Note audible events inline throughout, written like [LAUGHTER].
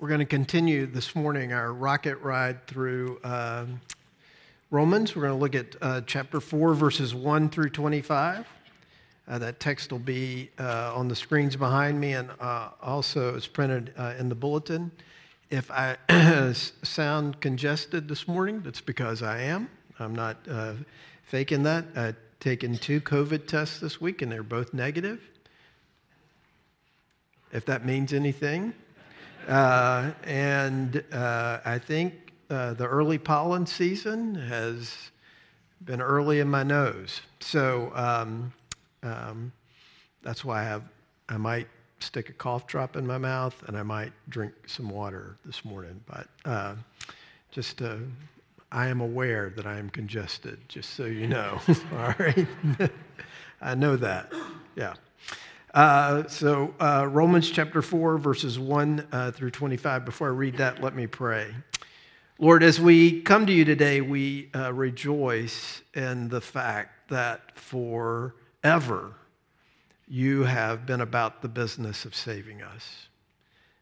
We're going to continue this morning our rocket ride through uh, Romans. We're going to look at uh, chapter 4, verses 1 through 25. Uh, that text will be uh, on the screens behind me and uh, also it's printed uh, in the bulletin. If I [CLEARS THROAT] sound congested this morning, that's because I am. I'm not faking that. I've taken two COVID tests this week and they're both negative if that means anything. Uh, and uh, I think uh, the early pollen season has been early in my nose. So um, um, that's why I have, I might stick a cough drop in my mouth and I might drink some water this morning. But uh, just, uh, I am aware that I am congested, just so you know. [LAUGHS] All right. [LAUGHS] I know that. Yeah. Uh, so, uh, Romans chapter 4, verses 1 uh, through 25. Before I read that, let me pray. Lord, as we come to you today, we uh, rejoice in the fact that forever you have been about the business of saving us.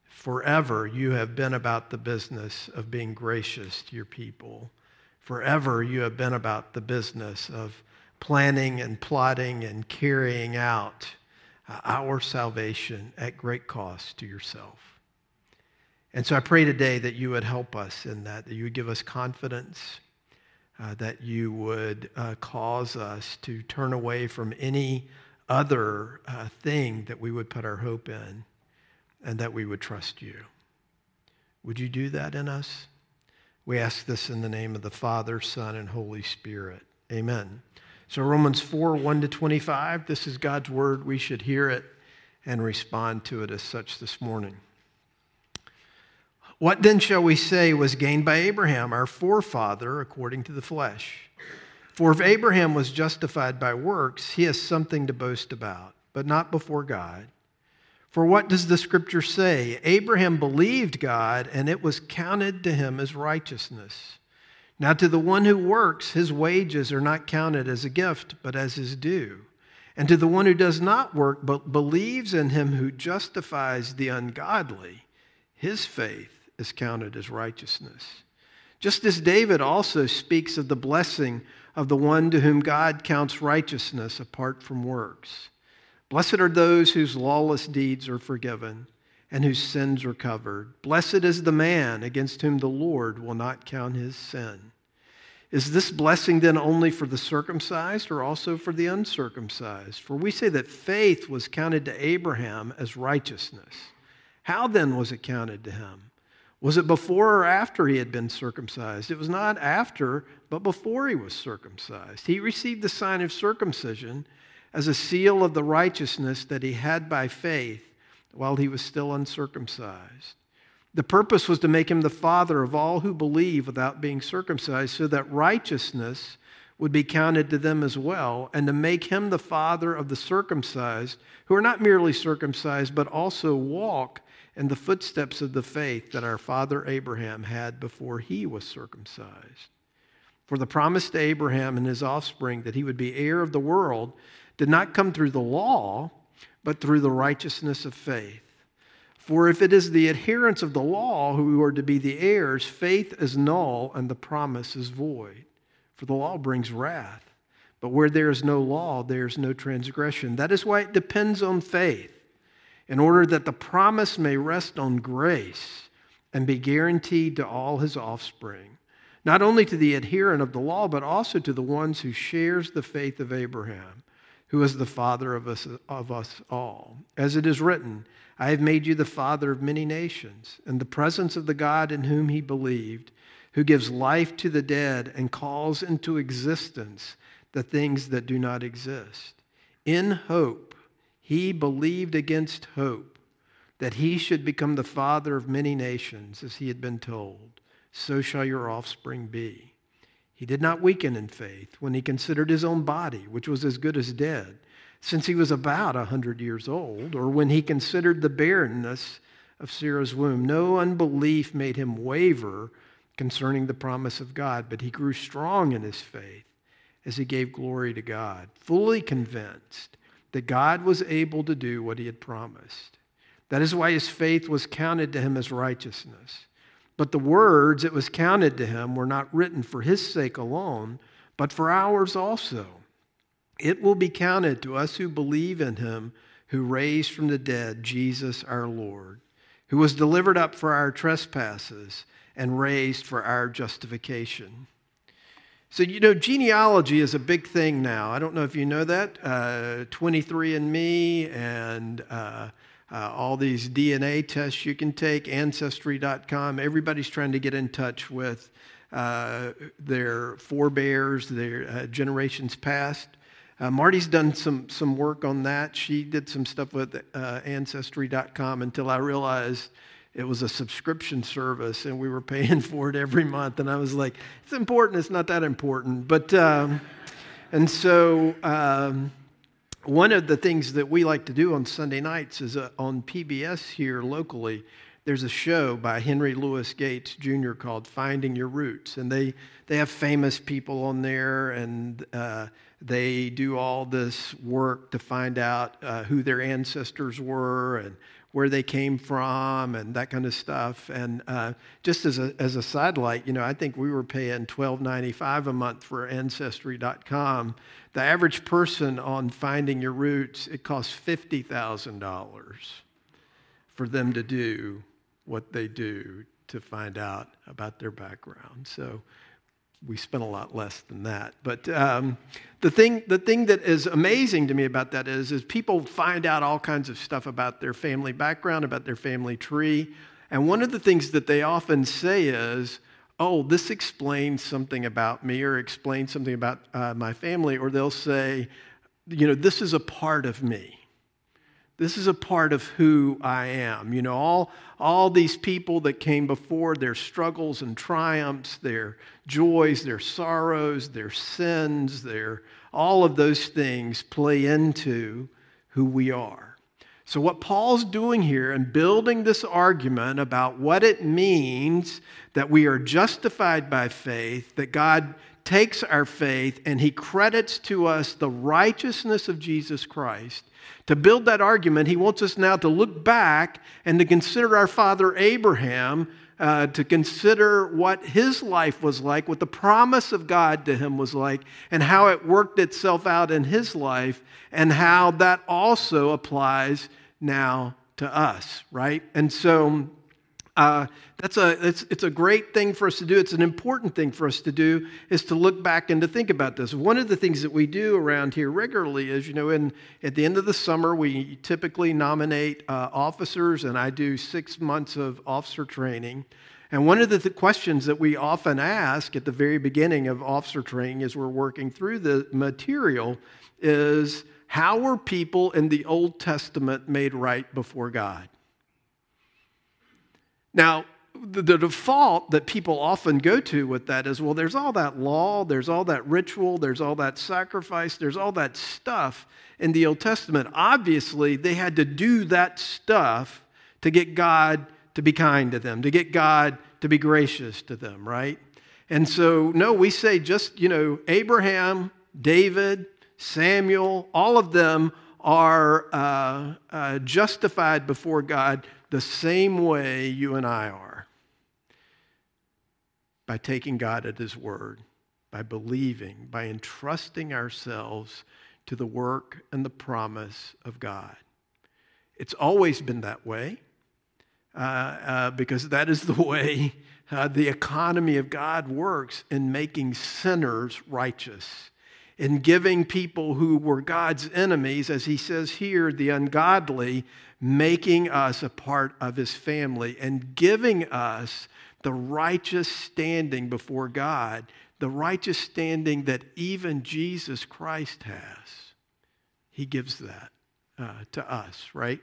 Forever you have been about the business of being gracious to your people. Forever you have been about the business of planning and plotting and carrying out our salvation at great cost to yourself. And so I pray today that you would help us in that, that you would give us confidence, uh, that you would uh, cause us to turn away from any other uh, thing that we would put our hope in, and that we would trust you. Would you do that in us? We ask this in the name of the Father, Son, and Holy Spirit. Amen. So, Romans 4 1 to 25, this is God's word. We should hear it and respond to it as such this morning. What then shall we say was gained by Abraham, our forefather, according to the flesh? For if Abraham was justified by works, he has something to boast about, but not before God. For what does the scripture say? Abraham believed God, and it was counted to him as righteousness. Now, to the one who works, his wages are not counted as a gift, but as his due. And to the one who does not work, but believes in him who justifies the ungodly, his faith is counted as righteousness. Just as David also speaks of the blessing of the one to whom God counts righteousness apart from works. Blessed are those whose lawless deeds are forgiven and whose sins are covered. Blessed is the man against whom the Lord will not count his sin. Is this blessing then only for the circumcised or also for the uncircumcised? For we say that faith was counted to Abraham as righteousness. How then was it counted to him? Was it before or after he had been circumcised? It was not after, but before he was circumcised. He received the sign of circumcision as a seal of the righteousness that he had by faith while he was still uncircumcised. The purpose was to make him the father of all who believe without being circumcised, so that righteousness would be counted to them as well, and to make him the father of the circumcised, who are not merely circumcised, but also walk in the footsteps of the faith that our father Abraham had before he was circumcised. For the promise to Abraham and his offspring that he would be heir of the world did not come through the law but through the righteousness of faith. For if it is the adherents of the law who are to be the heirs, faith is null and the promise is void. For the law brings wrath. But where there is no law, there is no transgression. That is why it depends on faith, in order that the promise may rest on grace and be guaranteed to all his offspring, not only to the adherent of the law, but also to the ones who shares the faith of Abraham who is the father of us, of us all. As it is written, I have made you the father of many nations, in the presence of the God in whom he believed, who gives life to the dead and calls into existence the things that do not exist. In hope, he believed against hope that he should become the father of many nations, as he had been told. So shall your offspring be. He did not weaken in faith when he considered his own body, which was as good as dead, since he was about a hundred years old, or when he considered the barrenness of Sarah's womb. No unbelief made him waver concerning the promise of God, but he grew strong in his faith as he gave glory to God, fully convinced that God was able to do what he had promised. That is why his faith was counted to him as righteousness. But the words it was counted to him were not written for his sake alone, but for ours also. It will be counted to us who believe in him who raised from the dead Jesus our Lord, who was delivered up for our trespasses and raised for our justification. So, you know, genealogy is a big thing now. I don't know if you know that. Uh, 23andMe and uh, uh, all these DNA tests you can take, Ancestry.com. Everybody's trying to get in touch with uh, their forebears, their uh, generations past. Uh, Marty's done some, some work on that. She did some stuff with uh, Ancestry.com until I realized it was a subscription service and we were paying [LAUGHS] for it every month. And I was like, it's important, it's not that important. But, um, and so um, one of the things that we like to do on Sunday nights is uh, on PBS here locally, there's a show by Henry Louis Gates Jr. called Finding Your Roots. And they, they have famous people on there and uh, they do all this work to find out uh, who their ancestors were and where they came from and that kind of stuff. And uh, just as a, as a sidelight, you know, I think we were paying $12.95 a month for Ancestry.com. The average person on Finding Your Roots, it costs $50,000 for them to do what they do to find out about their background. So we spent a lot less than that. But um, the, thing, the thing that is amazing to me about that is, is people find out all kinds of stuff about their family background, about their family tree. And one of the things that they often say is, oh, this explains something about me or explains something about uh, my family. Or they'll say, you know, this is a part of me. This is a part of who I am. You know, all, all these people that came before, their struggles and triumphs, their joys, their sorrows, their sins, their, all of those things play into who we are. So, what Paul's doing here and building this argument about what it means that we are justified by faith, that God takes our faith and he credits to us the righteousness of Jesus Christ to build that argument, he wants us now to look back and to consider our father Abraham, uh, to consider what his life was like, what the promise of God to him was like, and how it worked itself out in his life, and how that also applies now to us, right? And so uh, that's a, it's, it's a great thing for us to do. It's an important thing for us to do is to look back and to think about this. One of the things that we do around here regularly is, you know, in, at the end of the summer, we typically nominate uh, officers, and I do six months of officer training. And one of the th- questions that we often ask at the very beginning of officer training as we're working through the material is how were people in the Old Testament made right before God? Now, the, the, default that people often go to with that is well, there's all that law, there's all that ritual, there's all that sacrifice, there's all that stuff in the Old Testament. Obviously, they had to do that stuff to get God to be kind to them, to get God to be gracious to them, right? And so, no, we say just, you know, Abraham, David, Samuel, all of them are uh, uh, justified before God the same way you and I are by taking God at His word, by believing, by entrusting ourselves to the work and the promise of God. It's always been that way uh, uh, because that is the [LAUGHS] way uh, the economy of God works in making sinners righteous in giving people who were God's enemies, as he says here, the ungodly, making us a part of his family and giving us the righteous standing before God, the righteous standing that even Jesus Christ has. He gives that uh, to us, right?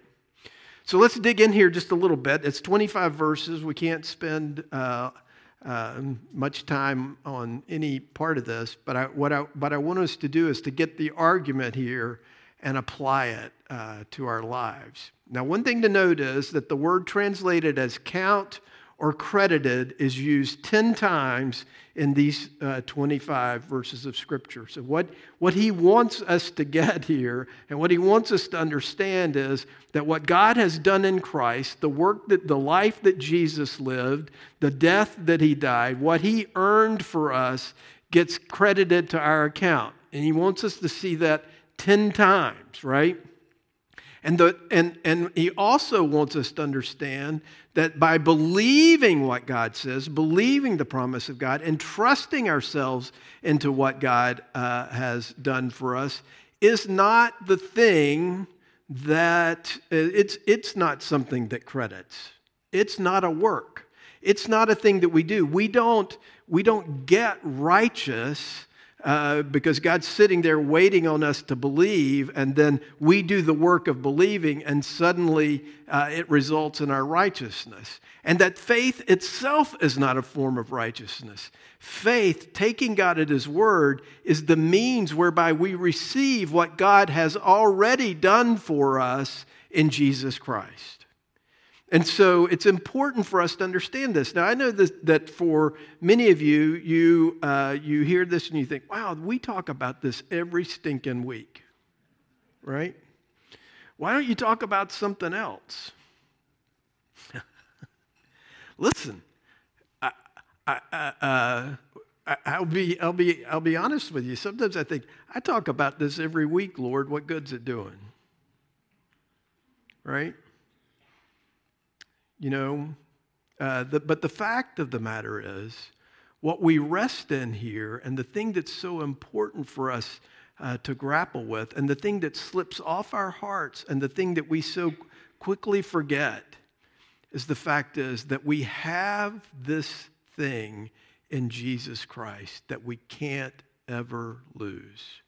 So let's dig in here just a little bit. It's 25 verses. We can't spend uh, uh, much time on any part of this, but I, what, I, what I want us to do is to get the argument here and apply it uh, to our lives. Now, one thing to note is that the word translated as count or credited is used 10 times in these uh, 25 verses of Scripture. So, what, what he wants us to get [LAUGHS] here and what he wants us to understand is that what God has done in Christ, the work that the life that Jesus lived, the death that he died, what he earned for us gets credited to our account. And he wants us to see that 10 times, right? And, the, and, and he also wants us to understand that by believing what God says, believing the promise of God, and trusting ourselves into what God uh, has done for us is not the thing that it's, it's not something that credits. It's not a work. It's not a thing that we do. We don't, we don't get righteous uh, because God's sitting there waiting on us to believe, and then we do the work of believing, and suddenly uh, it results in our righteousness. And that faith itself is not a form of righteousness. Faith, taking God at His word, is the means whereby we receive what God has already done for us in Jesus Christ. And so it's important for us to understand this. Now, I know that, that for many of you, you, uh, you hear this and you think, wow, we talk about this every stinking week, right? Why don't you talk about something else? [LAUGHS] Listen, I, I, uh, I'll be, I'll, be, I'll be honest with you. Sometimes I think, I talk about this every week, Lord. What good's it doing? Right? You know, uh, the, but the fact of the matter is, what we rest in here, and the thing that's so important for us uh, to grapple with, and the thing that slips off our hearts, and the thing that we so quickly forget, is the fact is that we have this thing in Jesus Christ that we can't ever lose.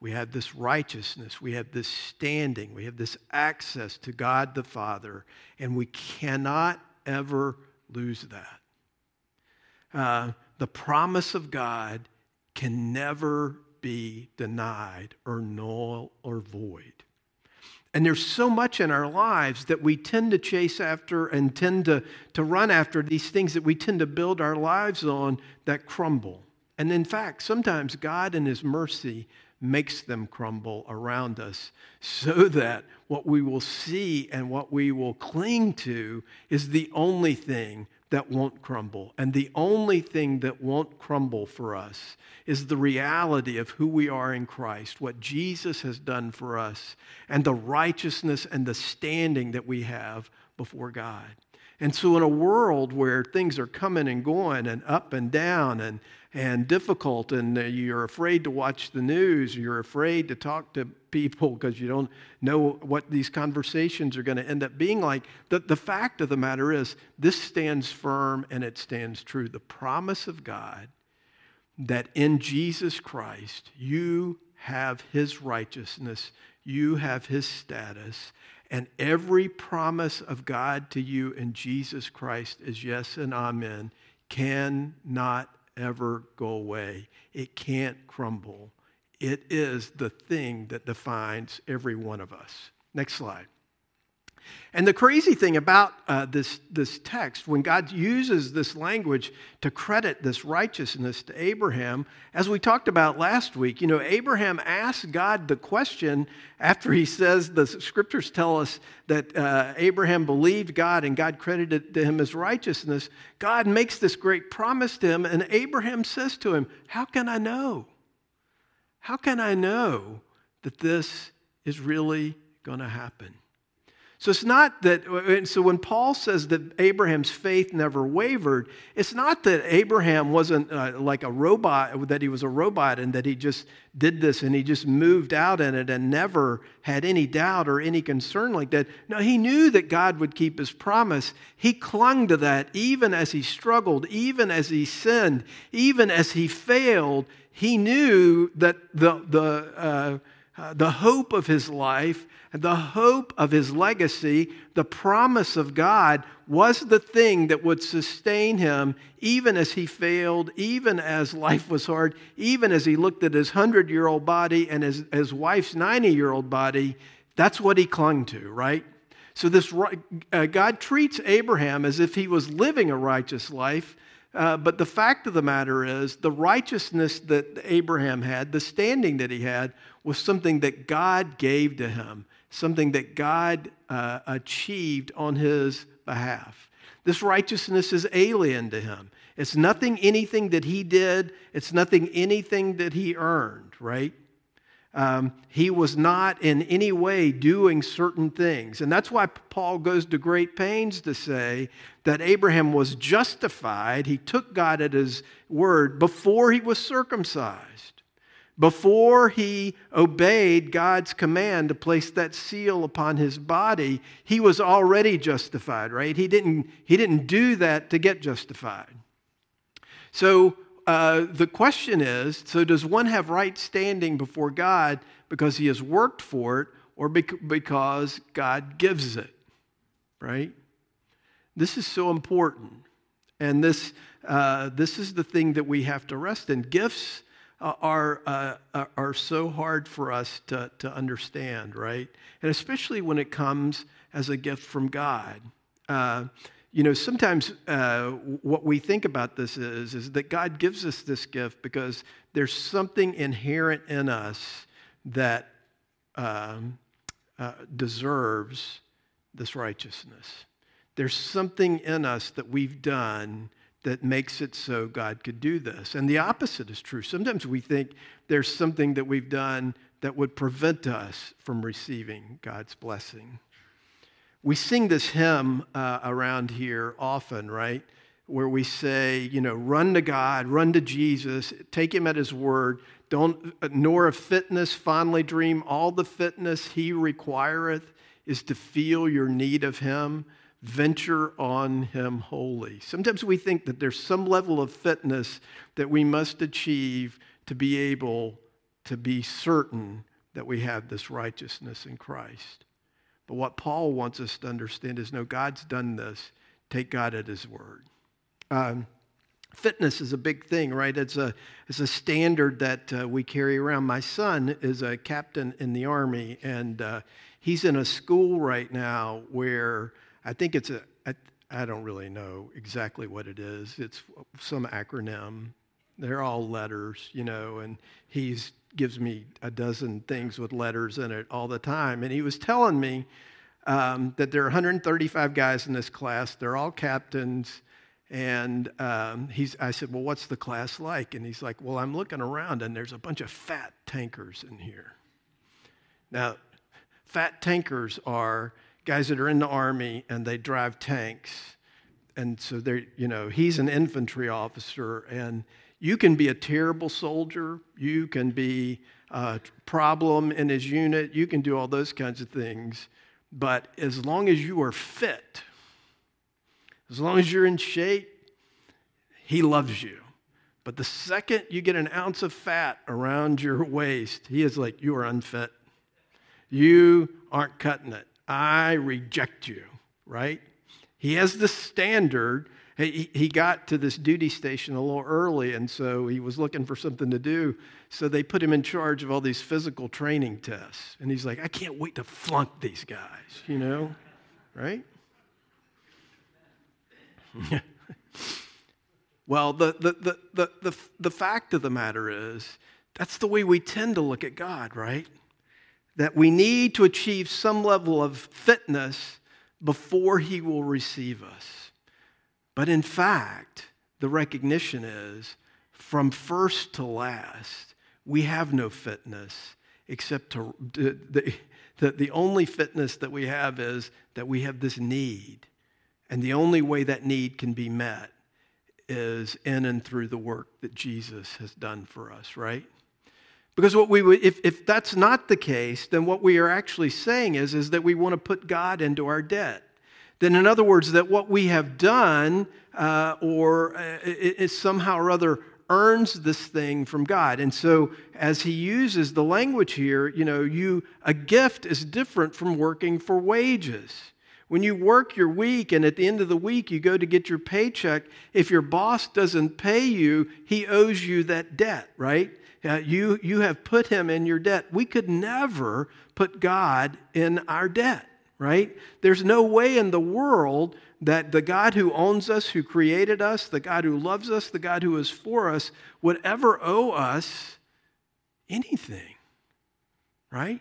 We have this righteousness. We have this standing. We have this access to God the Father. And we cannot ever lose that. Uh, the promise of God can never be denied or null or void. And there's so much in our lives that we tend to chase after and tend to, to run after these things that we tend to build our lives on that crumble. And in fact, sometimes God, in His mercy, makes them crumble around us so that what we will see and what we will cling to is the only thing that won't crumble. And the only thing that won't crumble for us is the reality of who we are in Christ, what Jesus has done for us, and the righteousness and the standing that we have before God. And so, in a world where things are coming and going and up and down and, and difficult, and uh, you're afraid to watch the news, you're afraid to talk to people because you don't know what these conversations are going to end up being like, the, the fact of the matter is, this stands firm and it stands true. The promise of God that in Jesus Christ you have his righteousness, you have his status, and every promise of God to you in Jesus Christ is yes and amen, cannot ever go away. It can't crumble. It is the thing that defines every one of us. Next slide. And the crazy thing about uh, this, this text, when God uses this language to credit this righteousness to Abraham, as we talked about last week, you know, Abraham asked God the question after he says, the scriptures tell us that uh, Abraham believed God and God credited to him as righteousness. God makes this great promise to him, and Abraham says to him, How can I know? How can I know that this is really going to happen? So it's not that, so when Paul says that Abraham's faith never wavered, it's not that Abraham wasn't uh, like a robot, that he was a robot and that he just did this and he just moved out in it and never had any doubt or any concern like that. No, he knew that God would keep his promise. He clung to that even as he struggled, even as he sinned, even as he failed. He knew that the, the, uh, uh, the hope of his life the hope of his legacy, the promise of God, was the thing that would sustain him even as he failed, even as life was hard, even as he looked at his 100 year old body and his, his wife's 90 year old body. That's what he clung to, right? So this uh, God treats Abraham as if he was living a righteous life. Uh, but the fact of the matter is, the righteousness that Abraham had, the standing that he had, was something that God gave to him, something that God uh, achieved on his behalf. This righteousness is alien to him. It's nothing, anything that he did, it's nothing, anything that he earned, right? Um, he was not in any way doing certain things. And that's why Paul goes to great pains to say that Abraham was justified. He took God at his word before he was circumcised, before he obeyed God's command to place that seal upon his body. He was already justified, right? He didn't, he didn't do that to get justified. So uh, the question is so does one have right standing before God because he has worked for it or because God gives it? Right? This is so important. And this, uh, this is the thing that we have to rest in. Gifts are, uh, are so hard for us to, to understand, right? And especially when it comes as a gift from God. Uh, you know, sometimes uh, what we think about this is, is that God gives us this gift because there's something inherent in us that um, uh, deserves this righteousness. There's something in us that we've done that makes it so God could do this. And the opposite is true. Sometimes we think there's something that we've done that would prevent us from receiving God's blessing. We sing this hymn uh, around here often, right? Where we say, you know, run to God, run to Jesus, take him at his word. Don't, nor of fitness fondly dream. All the fitness he requireth is to feel your need of him. Venture on him wholly. Sometimes we think that there's some level of fitness that we must achieve to be able to be certain that we have this righteousness in Christ. But what Paul wants us to understand is no, God's done this. Take God at his word. Um, fitness is a big thing, right? It's a, it's a standard that uh, we carry around. My son is a captain in the Army, and uh, he's in a school right now where I think it's a, I, I don't really know exactly what it is. It's some acronym. They're all letters, you know, and he's gives me a dozen things with letters in it all the time. And he was telling me um, that there are 135 guys in this class. They're all captains. And um, he's, I said, Well, what's the class like? And he's like, Well, I'm looking around and there's a bunch of fat tankers in here. Now, fat tankers are guys that are in the army and they drive tanks. And so they're, you know, he's an infantry officer and you can be a terrible soldier, you can be a problem in his unit, you can do all those kinds of things. But as long as you are fit, as long as you're in shape, he loves you. But the second you get an ounce of fat around your waist, he is like, You are unfit. You aren't cutting it. I reject you, right? He has the standard he, he got to this duty station a little early, and so he was looking for something to do. So they put him in charge of all these physical training tests. And he's like, I can't wait to flunk these guys, you know? Right? [LAUGHS] well, the, the, the, the, the, the fact of the matter is, that's the way we tend to look at God, right? That we need to achieve some level of fitness before He will receive us. But in fact, the recognition is from first to last, we have no fitness except to, the, the, the only fitness that we have is that we have this need. And the only way that need can be met is in and through the work that Jesus has done for us, right? Because what we would, if, if that's not the case, then what we are actually saying is, is that we want to put God into our debt then in other words, that what we have done uh, or uh, is somehow or other earns this thing from God. And so as he uses the language here, you know, you a gift is different from working for wages. When you work your week and at the end of the week you go to get your paycheck, if your boss doesn't pay you, he owes you that debt, right? Uh, you, you have put him in your debt. We could never put God in our debt right? There's no way in the world that the God who owns us, who created us, the God who loves us, the God who is for us, would ever owe us anything, right?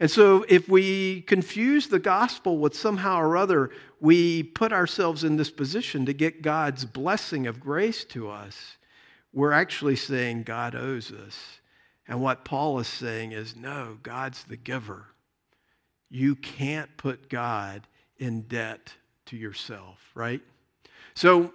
And so, if we confuse the gospel with somehow or other, we put ourselves in this position to get God's blessing of grace to us. We're actually saying God owes us. And what Paul is saying is no, God's the giver. You can't put God in debt to yourself, right? So,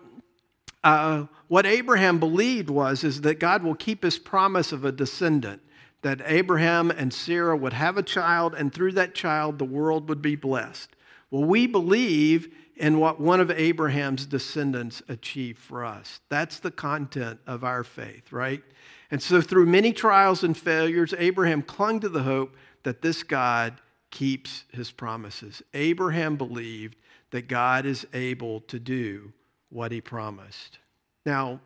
uh, what Abraham believed was is that God will keep his promise of a descendant that Abraham and Sarah would have a child, and through that child, the world would be blessed. Well, we believe in what one of Abraham's descendants achieved for us. That's the content of our faith, right? And so, through many trials and failures, Abraham clung to the hope that this God keeps his promises. Abraham believed that God is able to do what he promised. Now,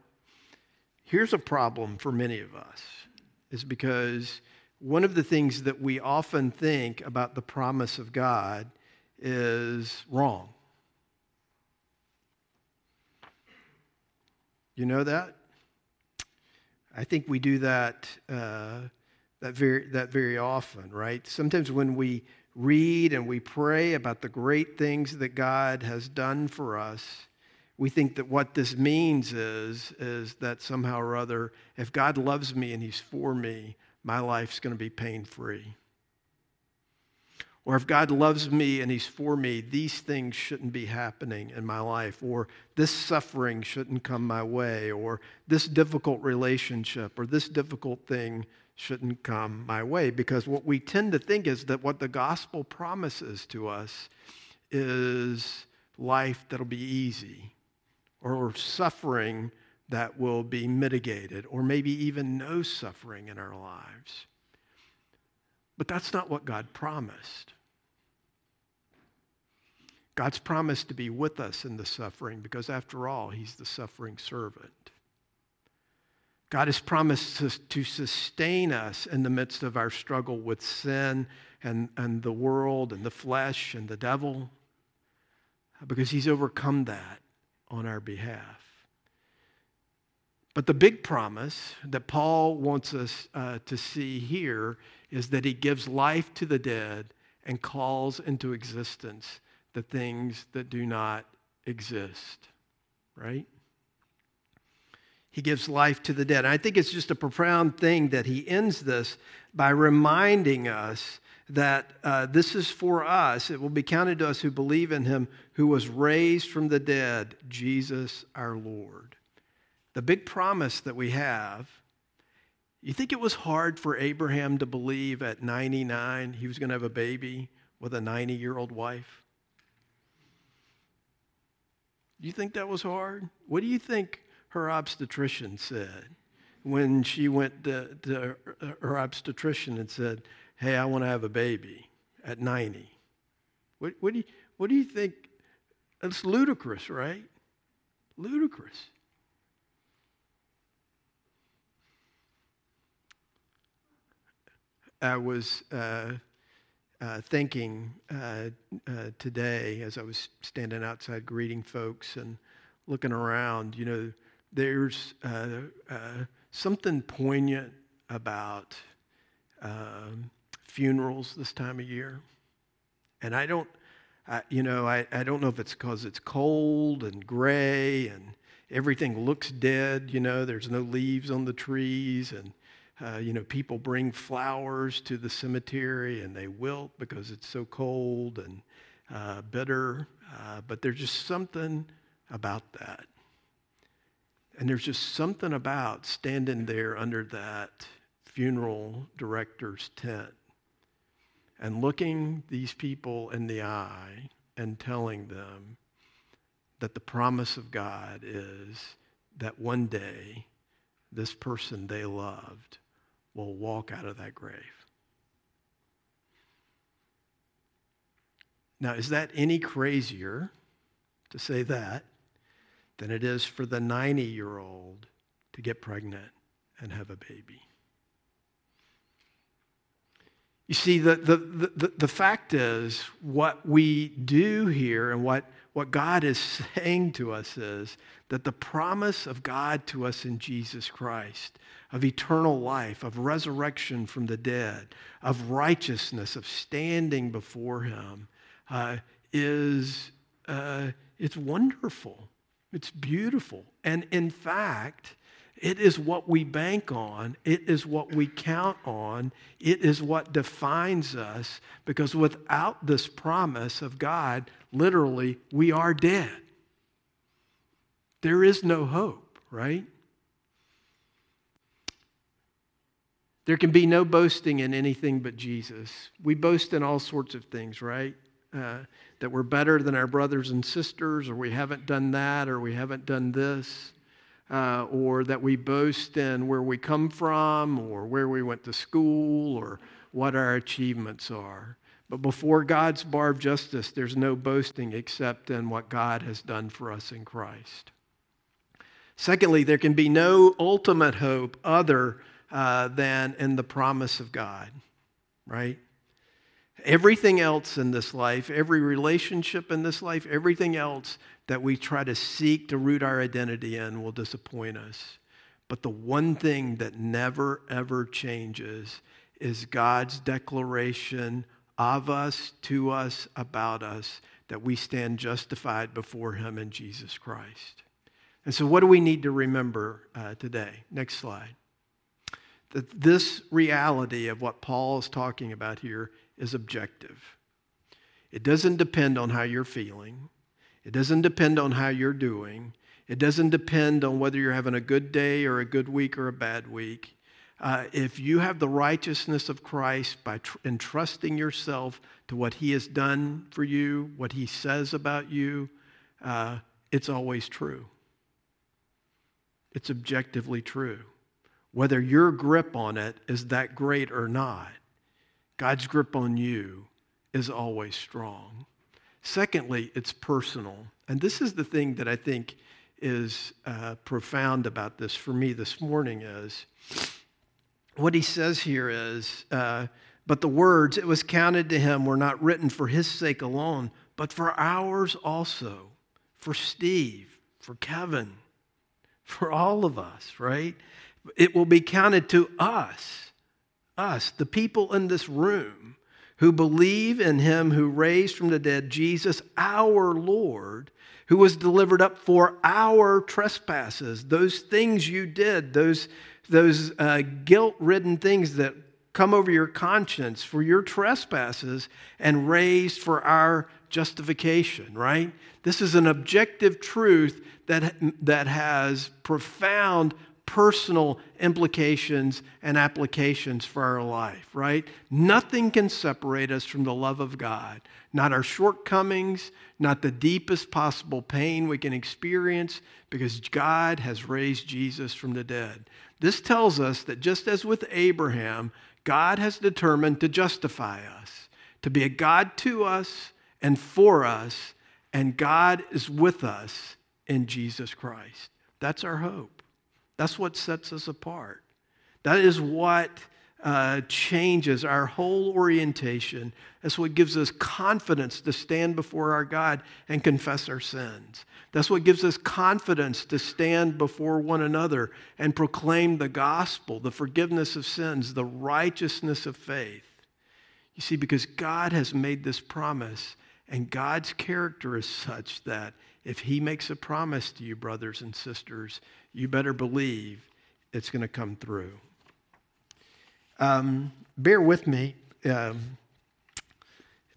here's a problem for many of us is because one of the things that we often think about the promise of God is wrong. You know that? I think we do that, uh, that, very, that very often, right? Sometimes when we read and we pray about the great things that God has done for us, we think that what this means is, is that somehow or other, if God loves me and He's for me, my life's going to be pain free. Or if God loves me and He's for me, these things shouldn't be happening in my life. Or this suffering shouldn't come my way. Or this difficult relationship or this difficult thing shouldn't come my way. Because what we tend to think is that what the gospel promises to us is life that'll be easy or suffering that will be mitigated, or maybe even no suffering in our lives. But that's not what God promised. God's promised to be with us in the suffering because, after all, He's the suffering servant. God has promised to sustain us in the midst of our struggle with sin and, and the world and the flesh and the devil because He's overcome that on our behalf. But the big promise that Paul wants us uh, to see here is that he gives life to the dead and calls into existence the things that do not exist, right? He gives life to the dead. And I think it's just a profound thing that he ends this by reminding us that uh, this is for us. It will be counted to us who believe in him who was raised from the dead, Jesus our Lord. The big promise that we have. You think it was hard for Abraham to believe at 99 he was going to have a baby with a 90 year old wife? You think that was hard? What do you think her obstetrician said when she went to, to her obstetrician and said, hey, I want to have a baby at 90. What, what, do, you, what do you think? It's ludicrous, right? Ludicrous. I was uh, uh, thinking uh, uh today as I was standing outside greeting folks and looking around, you know, there's uh, uh, something poignant about um, funerals this time of year. And I don't, I, you know, I, I don't know if it's because it's cold and gray and everything looks dead, you know, there's no leaves on the trees and, uh, you know, people bring flowers to the cemetery and they wilt because it's so cold and uh, bitter. Uh, but there's just something about that. And there's just something about standing there under that funeral director's tent and looking these people in the eye and telling them that the promise of God is that one day this person they loved will walk out of that grave. Now, is that any crazier to say that than it is for the 90 year old to get pregnant and have a baby? You see, the, the, the, the fact is, what we do here and what, what God is saying to us is that the promise of God to us in Jesus Christ, of eternal life, of resurrection from the dead, of righteousness, of standing before Him, uh, is uh, it's wonderful. It's beautiful. And in fact, it is what we bank on. It is what we count on. It is what defines us because without this promise of God, literally, we are dead. There is no hope, right? There can be no boasting in anything but Jesus. We boast in all sorts of things, right? Uh, that we're better than our brothers and sisters, or we haven't done that, or we haven't done this uh, or that we boast in where we come from or where we went to school or what our achievements are. But before God's bar of justice, there's no boasting except in what God has done for us in Christ. Secondly, there can be no ultimate hope other uh, than in the promise of God, right? Everything else in this life, every relationship in this life, everything else that we try to seek to root our identity in will disappoint us. But the one thing that never, ever changes is God's declaration of us, to us, about us, that we stand justified before Him in Jesus Christ. And so, what do we need to remember uh, today? Next slide. That this reality of what Paul is talking about here is objective. It doesn't depend on how you're feeling. It doesn't depend on how you're doing. It doesn't depend on whether you're having a good day or a good week or a bad week. Uh, if you have the righteousness of Christ by tr- entrusting yourself to what He has done for you, what He says about you, uh, it's always true. It's objectively true. Whether your grip on it is that great or not, God's grip on you is always strong. Secondly, it's personal. And this is the thing that I think is uh, profound about this for me this morning is what he says here is, uh, but the words, it was counted to him, were not written for his sake alone, but for ours also, for Steve, for Kevin, for all of us, right? It will be counted to us, us, the people in this room who believe in him who raised from the dead Jesus, our Lord, who was delivered up for our trespasses, those things you did, those, those uh, guilt ridden things that come over your conscience for your trespasses, and raised for our justification, right? This is an objective truth that, that has profound personal implications and applications for our life, right? Nothing can separate us from the love of God. Not our shortcomings, not the deepest possible pain we can experience, because God has raised Jesus from the dead. This tells us that just as with Abraham, God has determined to justify us, to be a God to us and for us, and God is with us in Jesus Christ. That's our hope. That's what sets us apart. That is what uh, changes our whole orientation. That's what gives us confidence to stand before our God and confess our sins. That's what gives us confidence to stand before one another and proclaim the gospel, the forgiveness of sins, the righteousness of faith. You see, because God has made this promise, and God's character is such that if He makes a promise to you, brothers and sisters, you better believe it's going to come through. Um, bear with me. Um,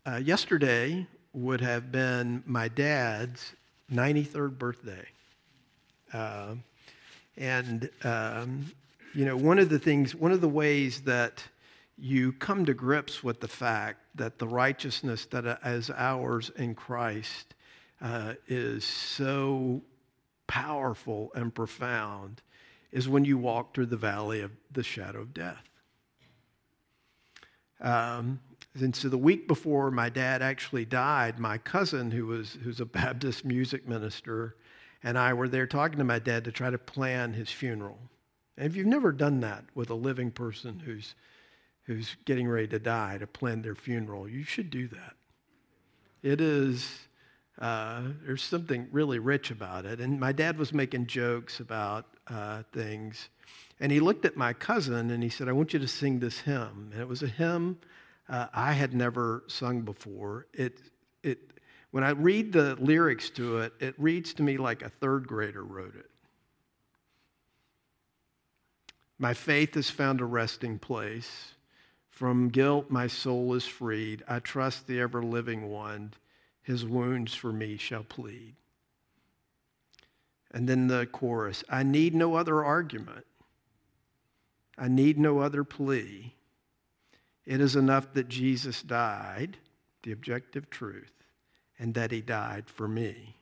uh, yesterday would have been my dad's 93rd birthday. Uh, and, um, you know, one of the things, one of the ways that you come to grips with the fact that the righteousness that is ours in Christ uh, is so powerful and profound is when you walk through the valley of the shadow of death. Um, and so the week before my dad actually died, my cousin, who was who's a [LAUGHS] Baptist music minister, and I were there talking to my dad to try to plan his funeral. And if you've never done that with a living person who's who's getting ready to die to plan their funeral, you should do that. It is, uh, there's something really rich about it. And my dad was making jokes about uh, things. And he looked at my cousin and he said, I want you to sing this hymn. And it was a hymn uh, I had never sung before. It, it, when I read the lyrics to it, it reads to me like a third grader wrote it. My faith has found a resting place. From guilt, my soul is freed. I trust the ever living one. His wounds for me shall plead. And then the chorus I need no other argument. I need no other plea. It is enough that Jesus died, the objective truth, and that he died for me,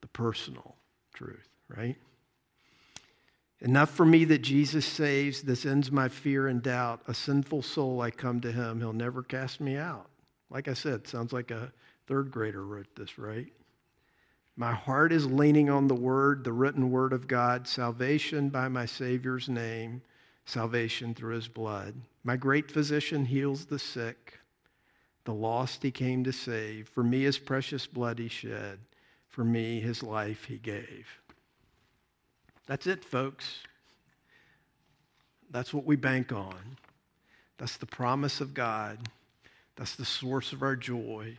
the personal truth, right? Enough for me that Jesus saves. This ends my fear and doubt. A sinful soul, I come to him. He'll never cast me out. Like I said, sounds like a third grader wrote this, right? My heart is leaning on the word, the written word of God, salvation by my Savior's name, salvation through his blood. My great physician heals the sick. The lost he came to save. For me, his precious blood he shed. For me, his life he gave. That's it, folks. That's what we bank on. That's the promise of God. That's the source of our joy.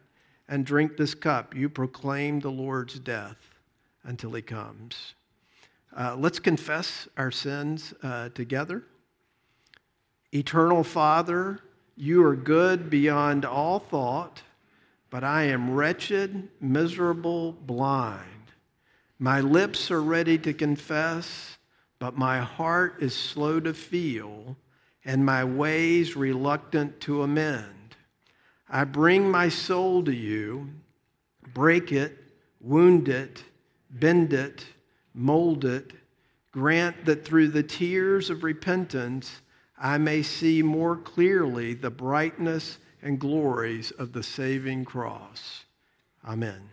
and drink this cup, you proclaim the Lord's death until he comes. Uh, let's confess our sins uh, together. Eternal Father, you are good beyond all thought, but I am wretched, miserable, blind. My lips are ready to confess, but my heart is slow to feel, and my ways reluctant to amend. I bring my soul to you, break it, wound it, bend it, mold it. Grant that through the tears of repentance, I may see more clearly the brightness and glories of the saving cross. Amen.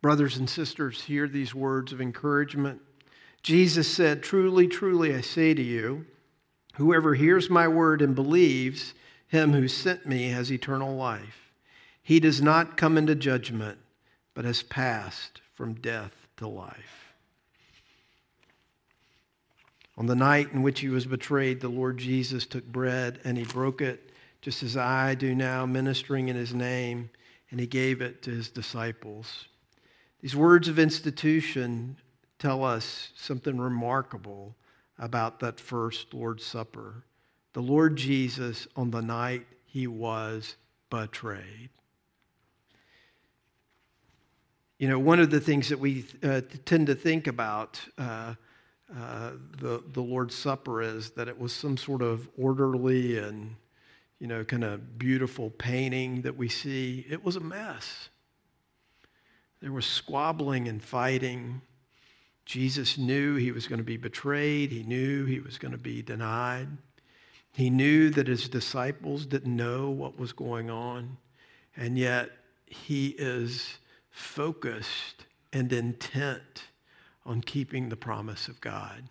Brothers and sisters, hear these words of encouragement. Jesus said, Truly, truly, I say to you, whoever hears my word and believes him who sent me has eternal life. He does not come into judgment, but has passed from death to life. On the night in which he was betrayed, the Lord Jesus took bread and he broke it, just as I do now, ministering in his name, and he gave it to his disciples. These words of institution tell us something remarkable about that first Lord's Supper. The Lord Jesus, on the night he was betrayed. You know, one of the things that we uh, tend to think about uh, uh, the, the Lord's Supper is that it was some sort of orderly and, you know, kind of beautiful painting that we see. It was a mess. There was squabbling and fighting. Jesus knew he was going to be betrayed, he knew he was going to be denied. He knew that his disciples didn't know what was going on, and yet he is focused and intent on keeping the promise of God.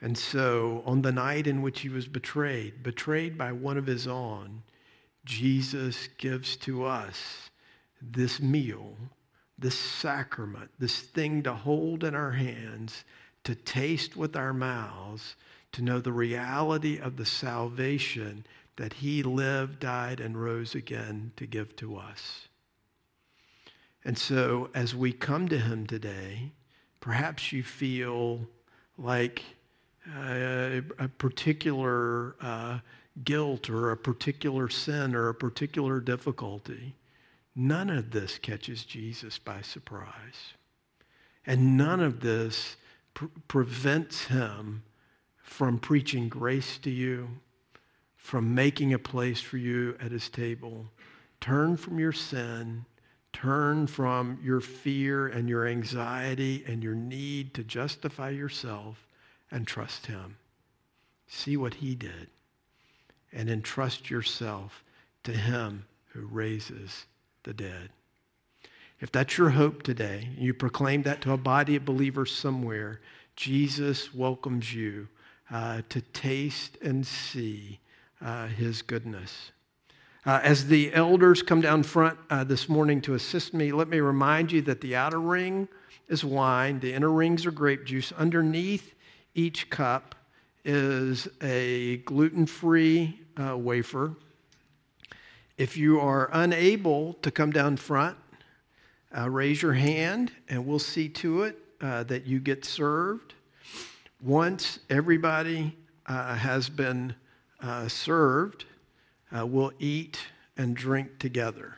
And so, on the night in which he was betrayed, betrayed by one of his own, Jesus gives to us this meal, this sacrament, this thing to hold in our hands, to taste with our mouths, to know the reality of the salvation that he lived, died, and rose again to give to us. And so, as we come to him today, perhaps you feel like uh, a particular uh, guilt or a particular sin or a particular difficulty. None of this catches Jesus by surprise. And none of this pr- prevents him from preaching grace to you, from making a place for you at his table. Turn from your sin, turn from your fear and your anxiety and your need to justify yourself and trust him. See what he did and entrust yourself to him who raises the dead. If that's your hope today, you proclaim that to a body of believers somewhere, Jesus welcomes you uh, to taste and see uh, his goodness. Uh, as the elders come down front uh, this morning to assist me, let me remind you that the outer ring is wine, the inner rings are grape juice. Underneath each cup is a gluten free uh, wafer. If you are unable to come down front, uh, raise your hand and we'll see to it uh, that you get served. Once everybody uh, has been served, uh, we'll eat and drink together.